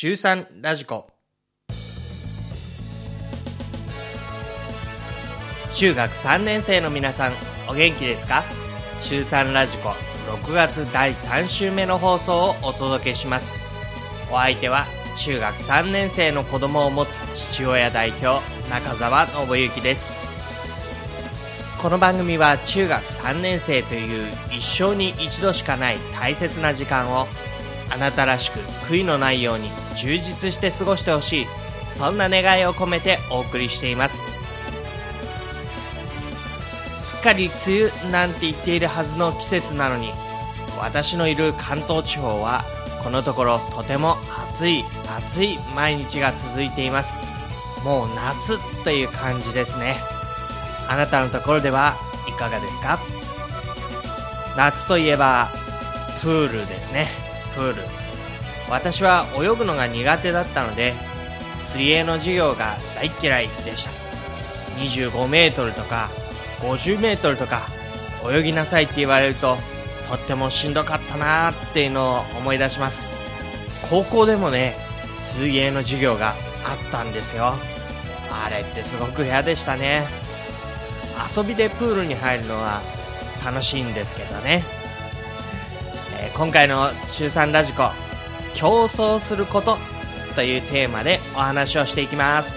中3ラジコ。中学3年生の皆さんお元気ですか？中3ラジコ6月第3週目の放送をお届けします。お相手は中学3年生の子供を持つ父親代表中澤信之です。この番組は中学3年生という一生に一度しかない大切な時間をあなたらしく悔いのないように充実して過ごしてほしい。そんな願いを込めてお送りしています。すっかり梅雨なんて言っているはずの季節なのに私のいる関東地方はこのところとても暑い暑い毎日が続いています。もう夏という感じですね。あなたのところではいかがですか？夏といえばプールですね。プール。私は泳ぐのが苦手だったので水泳の授業が大嫌いでした。25メートルとか50メートルとか泳ぎなさいって言われるととってもしんどかったなーっていうのを思い出します。高校でもね水泳の授業があったんですよ。あれってすごく嫌でしたね。遊びでプールに入るのは楽しいんですけどね、えー、今回の週3ラジコ競争することというテーマでお話をしていきます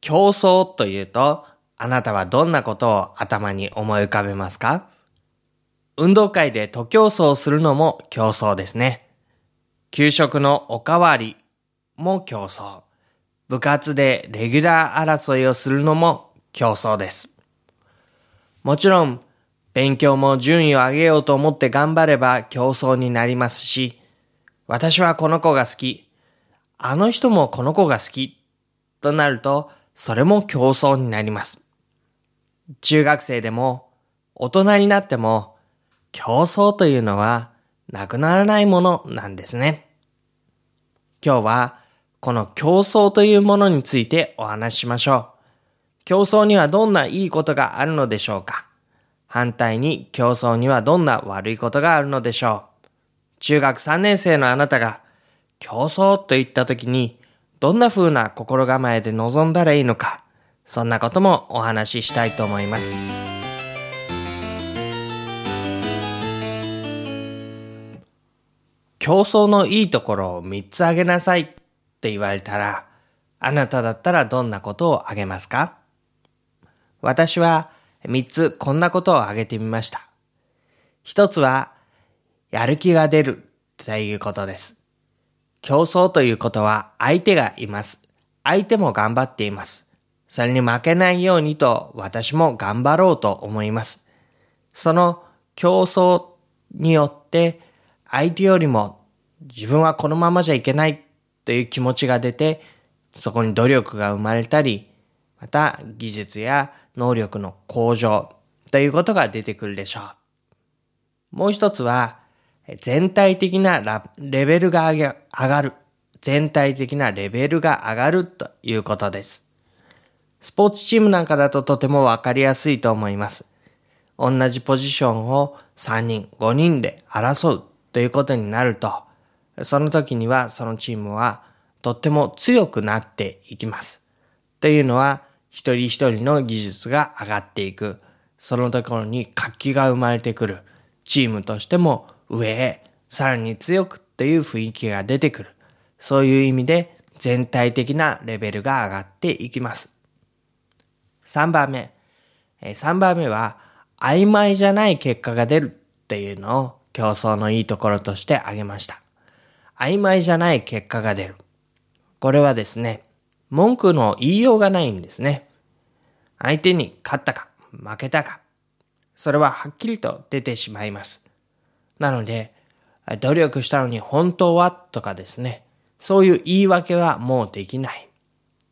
競争というとあなたはどんなことを頭に思い浮かべますか？運動会で徒競走するのも競争ですね。給食のおかわりも競争。部活でレギュラー争いをするのも競争です。もちろん、勉強も順位を上げようと思って頑張れば競争になりますし、私はこの子が好き、あの人もこの子が好き、となると、それも競争になります。中学生でも、大人になっても、競争というのはなくならないものなんですね。今日は、この競争というものについてお話ししましょう。競争にはどんないいことがあるのでしょうか？反対に競争にはどんな悪いことがあるのでしょう中学3年生のあなたが競争と言った時にどんな風な心構えで臨んだらいいのかそんなこともお話ししたいと思います。競争のいいところを3つ挙げなさいって言われたら、あなただったらどんなことを挙げますか？私は3つこんなことを挙げてみました。1つは、やる気が出るということです。競争ということは相手がいます。相手も頑張っています。それに負けないようにと私も頑張ろうと思います。その競争によって相手よりも自分はこのままじゃいけないという気持ちが出て、そこに努力が生まれたり、また技術や能力の向上ということが出てくるでしょう。もう一つは、全体的なレベルが上がる。全体的なレベルが上がるということです。スポーツチームなんかだととてもわかりやすいと思います。同じポジションを3人、5人で争うということになると、その時にはそのチームはとっても強くなっていきます。というのは、一人一人の技術が上がっていく。そのところに活気が生まれてくる。チームとしても上へ、さらに強くっていう雰囲気が出てくる。そういう意味で全体的なレベルが上がっていきます。3番目。3番目は、曖昧じゃない結果が出るっていうのを競争のいいところとして挙げました。曖昧じゃない結果が出る。これはですね、文句の言いようがないんですね。相手に勝ったか負けたか、それははっきりと出てしまいます。なので、努力したのに本当はとかですね、そういう言い訳はもうできない。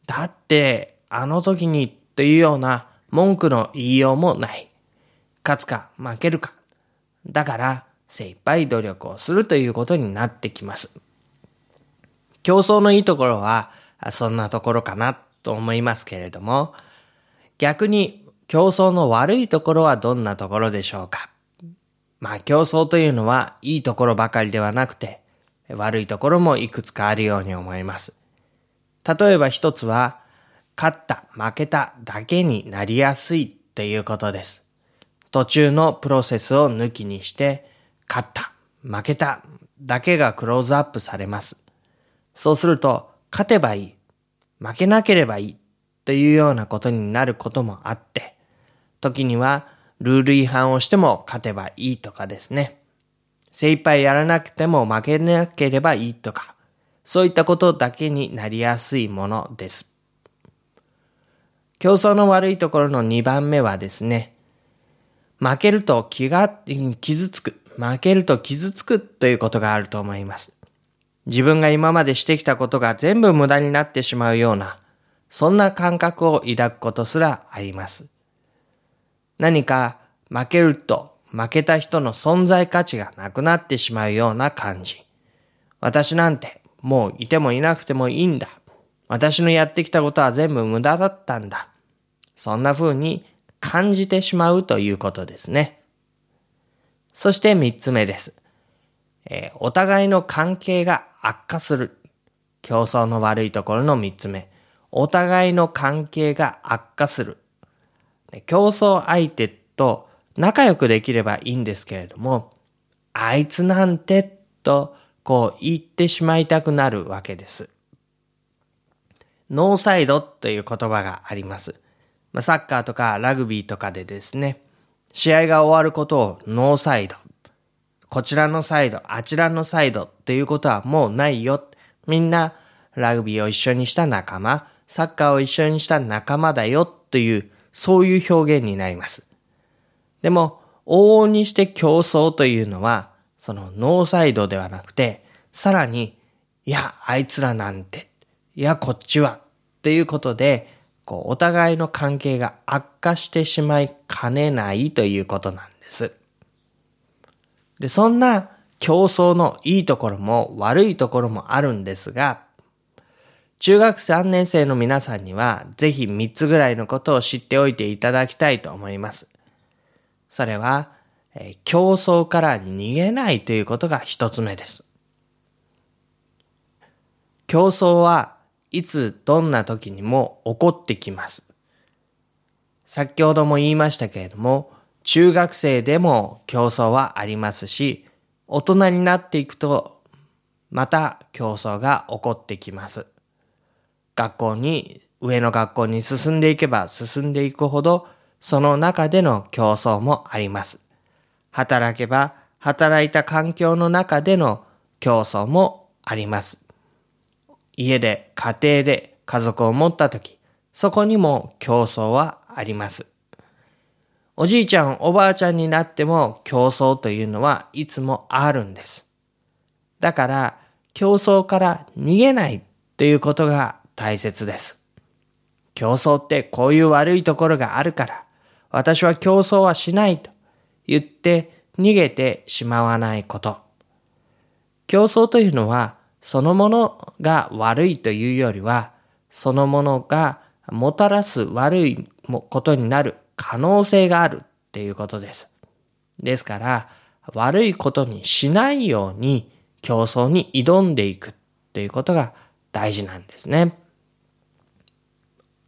だって、あの時にというような文句の言いようもない。勝つか負けるか。だから精一杯努力をするということになってきます。競争のいいところはそんなところかなと思いますけれども、逆に競争の悪いところはどんなところでしょうか？まあ競争というのはいいところばかりではなくて、悪いところもいくつかあるように思います。例えば一つは、勝った、負けただけになりやすいっていうことです。途中のプロセスを抜きにして、勝った、負けただけがクローズアップされます。そうすると、勝てばいい、負けなければいいというようなことになることもあって、時にはルール違反をしても勝てばいいとかですね。精一杯やらなくても負けなければいいとか、そういったことだけになりやすいものです。競争の悪いところの2番目はですね、負けると気が、傷つく、負けると傷つくということがあると思います。自分が今までしてきたことが全部無駄になってしまうような、そんな感覚を抱くことすらあります。何か負けると負けた人の存在価値がなくなってしまうような感じ。私なんてもういてもいなくてもいいんだ。私のやってきたことは全部無駄だったんだ。そんな風に感じてしまうということですね。そして三つ目です。えー、お互いの関係が悪化する。競争の悪いところの三つ目。お互いの関係が悪化する。競争相手と仲良くできればいいんですけれども、あいつなんてとこう言ってしまいたくなるわけです。ノーサイドという言葉があります。まあ、サッカーとかラグビーとかでですね、試合が終わることをノーサイド。こちらのサイド、あちらのサイドっていうことはもうないよ。みんなラグビーを一緒にした仲間、サッカーを一緒にした仲間だよというそういう表現になります。でも、往々にして競争というのは、そのノーサイドではなくて、さらに、いや、あいつらなんて、いや、こっちは、っていうことで、こう、お互いの関係が悪化してしまいかねないということなんです。で、そんな競争のいいところも悪いところもあるんですが、中学3年生の皆さんには、ぜひ3つぐらいのことを知っておいていただきたいと思います。それは、えー、競争から逃げないということが1つ目です。競争はいつどんな時にも起こってきます。先ほども言いましたけれども、中学生でも競争はありますし、大人になっていくと、また競争が起こってきます。学校に、上の学校に進んでいけば進んでいくほど、その中での競争もあります。働けば、働いた環境の中での競争もあります。家で、家庭で家族を持ったとき、そこにも競争はあります。おじいちゃん、おばあちゃんになっても競争というのはいつもあるんです。だから、競争から逃げないっていうことが大切です。競争ってこういう悪いところがあるから、私は競争はしないと言って逃げてしまわないこと。競争というのは、そのものが悪いというよりは、そのものがもたらす悪いことになる可能性があるっていうことです。ですから、悪いことにしないように競争に挑んでいくっていうことが大事なんですね。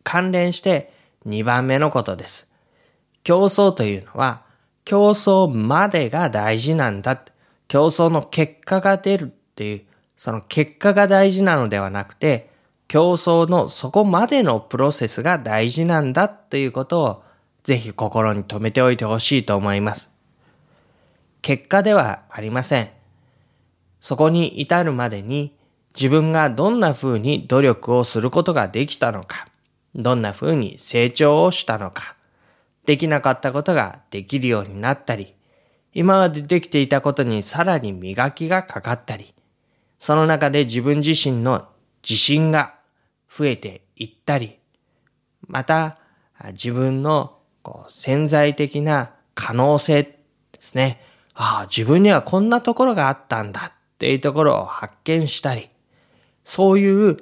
関連して2番目のことです。競争というのは、競争までが大事なんだ。競争の結果が出るっていう、その結果が大事なのではなくて、競争のそこまでのプロセスが大事なんだっていうことをぜひ心に留めておいてほしいと思います。結果ではありません。そこに至るまでに自分がどんな風に努力をすることができたのか、どんな風に成長をしたのか、できなかったことができるようになったり、今までできていたことにさらに磨きがかかったり、その中で自分自身の自信が増えていったり、また自分のこう潜在的な可能性ですね。ああ、自分にはこんなところがあったんだっていうところを発見したり、そういう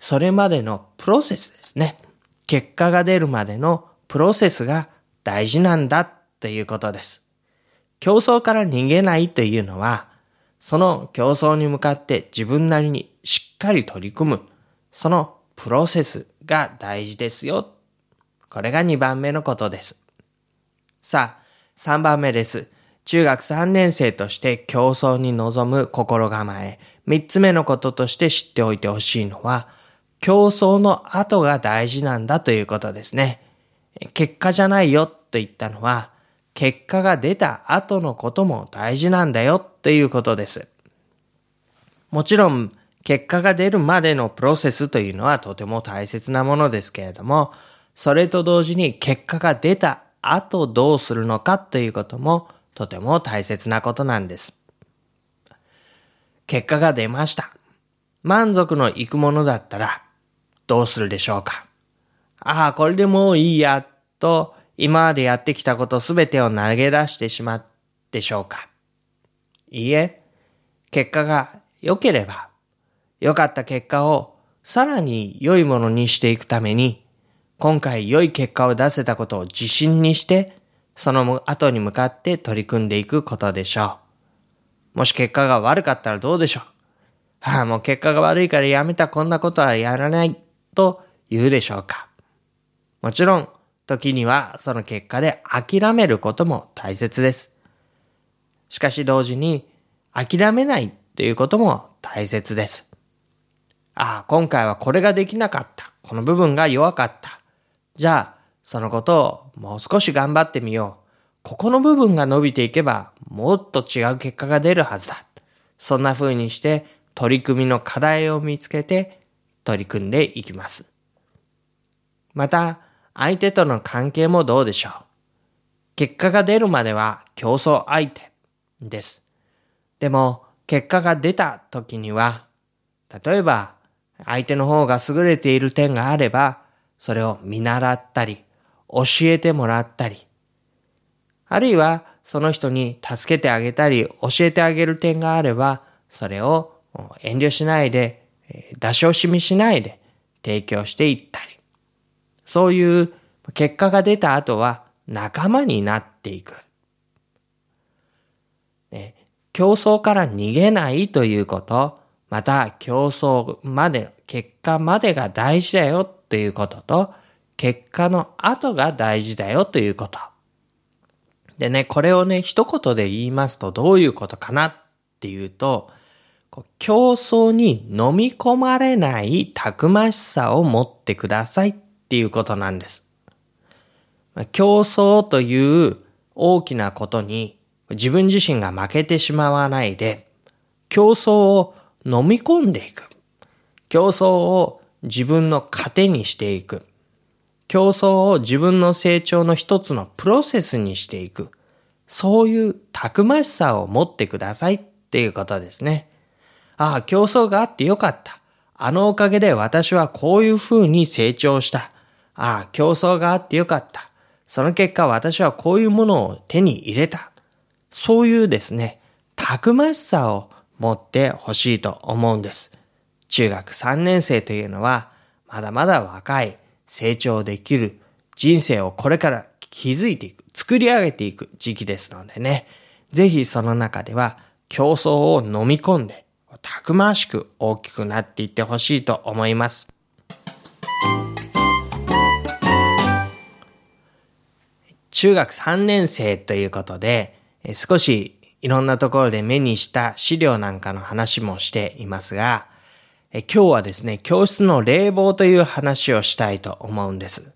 それまでのプロセスですね。結果が出るまでのプロセスが大事なんだっていうことです。競争から逃げないというのは、その競争に向かって自分なりにしっかり取り組む、そのプロセスが大事ですよ。これが2番目のことです。さあ、3番目です。中学3年生として競争に臨む心構え。3つ目のこととして知っておいてほしいのは、競争の後が大事なんだということですね。結果じゃないよと言ったのは、結果が出た後のことも大事なんだよということです。もちろん、結果が出るまでのプロセスというのはとても大切なものですけれども、それと同時に結果が出た後どうするのかということもとても大切なことなんです。結果が出ました。満足のいくものだったらどうするでしょうか？ああ、これでもういいや、と今までやってきたことすべてを投げ出してしまうでしょうか？いいえ、結果が良ければ、良かった結果をさらに良いものにしていくために、今回良い結果を出せたことを自信にして、その後に向かって取り組んでいくことでしょう。もし結果が悪かったらどうでしょう？はあ、もう結果が悪いからやめた。こんなことはやらない。と言うでしょうかもちろん、時にはその結果で諦めることも大切です。しかし同時に諦めないということも大切です。ああ、今回はこれができなかった。この部分が弱かった。じゃあ、そのことをもう少し頑張ってみよう。ここの部分が伸びていけば、もっと違う結果が出るはずだ。そんな風にして、取り組みの課題を見つけて、取り組んでいきます。また、相手との関係もどうでしょう。結果が出るまでは競争相手です。でも、結果が出た時には、例えば、相手の方が優れている点があれば、それを見習ったり、教えてもらったり、あるいはその人に助けてあげたり、教えてあげる点があれば、それを遠慮しないで、出し惜しみしないで提供していったり、そういう結果が出た後は仲間になっていく。ね競争から逃げないということ、また競争まで、結果までが大事だよということと、結果の後が大事だよということ。でね、これをね、一言で言いますとどういうことかなっていうと、競争に飲み込まれないたくましさを持ってくださいっていうことなんです。競争という大きなことに自分自身が負けてしまわないで、競争を飲み込んでいく。競争を自分の糧にしていく。競争を自分の成長の一つのプロセスにしていく。そういうたくましさを持ってくださいっていうことですね。ああ、競争があってよかった。あのおかげで私はこういう風に成長した。ああ、競争があってよかった。その結果私はこういうものを手に入れた。そういうですね、たくましさを持ってほしいと思うんです。中学3年生というのは、まだまだ若い、成長できる、人生をこれから築いていく、作り上げていく時期ですのでね、ぜひその中では競争を飲み込んで、たくましく大きくなっていってほしいと思います。中学3年生ということで、少しいろんなところで目にした資料なんかの話もしていますが、え今日はですね、教室の冷房という話をしたいと思うんです。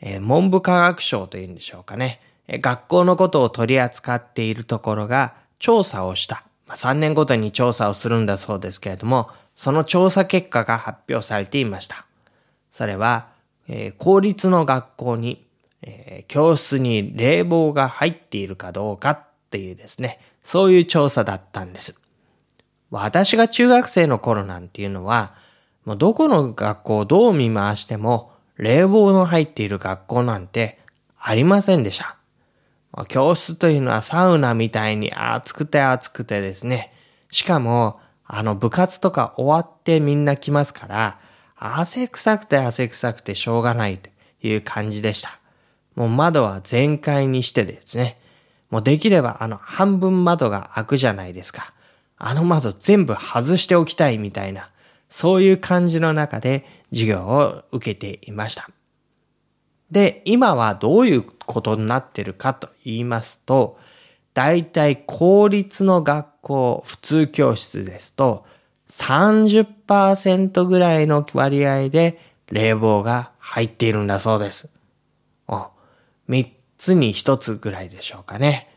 え文部科学省というんでしょうかね。え学校のことを取り扱っているところが調査をした。3年ごとに調査をするんだそうですけれども、その調査結果が発表されていました。それは、えー、公立の学校に、えー、教室に冷房が入っているかどうかっていうですね、そういう調査だったんです。私が中学生の頃なんていうのは、もうどこの学校をどう見回しても、冷房の入っている学校なんてありませんでした。教室というのはサウナみたいに暑くて暑くてですね。しかも、あの部活とか終わってみんな来ますから、汗臭くて汗臭くてしょうがないという感じでした。もう窓は全開にしてですね。もうできればあの半分窓が開くじゃないですか。あの窓全部外しておきたいみたいな、そういう感じの中で授業を受けていました。で、今はどういうことになってるかと言いますと、大体公立の学校、普通教室ですと、30%ぐらいの割合で冷房が入っているんだそうです。3つに1つぐらいでしょうかね。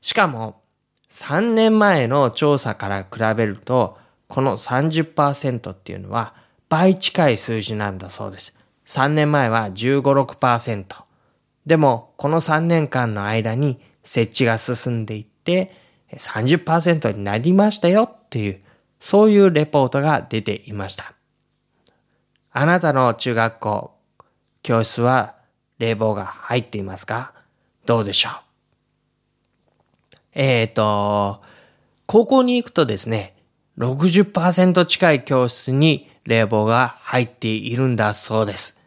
しかも、3年前の調査から比べると、この30%っていうのは倍近い数字なんだそうです。3年前は15、6%。でも、この3年間の間に設置が進んでいって30%になりましたよっていう、そういうレポートが出ていました。あなたの中学校、教室は冷房が入っていますか？どうでしょう？えっ、ー、と、高校に行くとですね、60%近い教室に冷房が入っているんだそうです。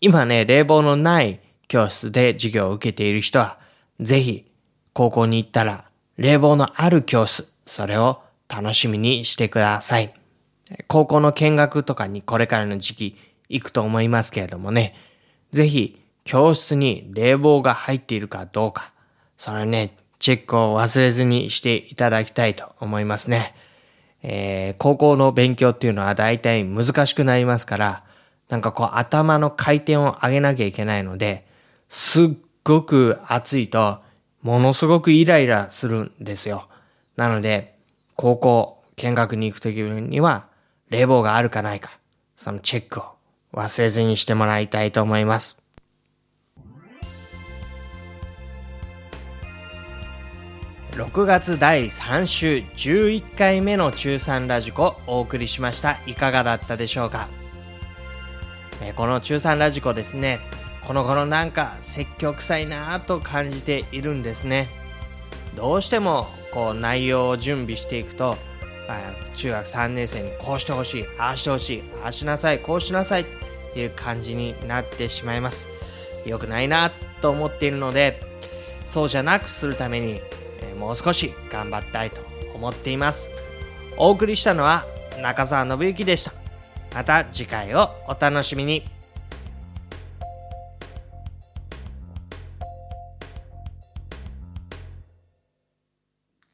今ね、冷房のない教室で授業を受けている人は、ぜひ高校に行ったら冷房のある教室、それを楽しみにしてください。高校の見学とかにこれからの時期行くと思いますけれどもね、ぜひ教室に冷房が入っているかどうか、それね、チェックを忘れずにしていただきたいと思いますね。えー、高校の勉強っていうのは大体難しくなりますから、なんかこう頭の回転を上げなきゃいけないので、すっごく暑いと、ものすごくイライラするんですよ。なので、高校見学に行くときには、冷房があるかないか、そのチェックを忘れずにしてもらいたいと思います。6月第3週11回目の中3ラジコお送りしました。いかがだったでしょうか？えこの中3ラジコですね、この頃なんか積極臭いなぁと感じているんですね。どうしてもこう内容を準備していくと、中学3年生にこうしてほしい、ああしてほしい、ああしなさい、こうしなさいっていう感じになってしまいます。良くないなと思っているので、そうじゃなくするために、えもう少し頑張りたいと思っています。お送りしたのは中澤信之でした。また次回をお楽しみに。